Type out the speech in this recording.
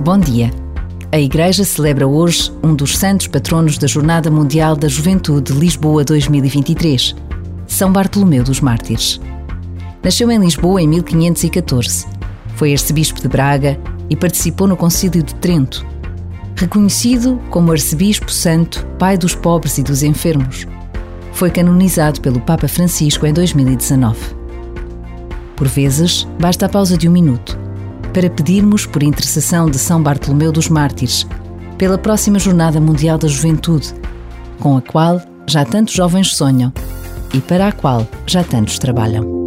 Bom dia. A Igreja celebra hoje um dos santos patronos da Jornada Mundial da Juventude Lisboa 2023, São Bartolomeu dos Mártires. Nasceu em Lisboa em 1514. Foi arcebispo de Braga e participou no Concílio de Trento. Reconhecido como arcebispo santo, pai dos pobres e dos enfermos, foi canonizado pelo Papa Francisco em 2019. Por vezes, basta a pausa de um minuto para pedirmos por intercessão de São Bartolomeu dos Mártires pela próxima Jornada Mundial da Juventude, com a qual já tantos jovens sonham e para a qual já tantos trabalham.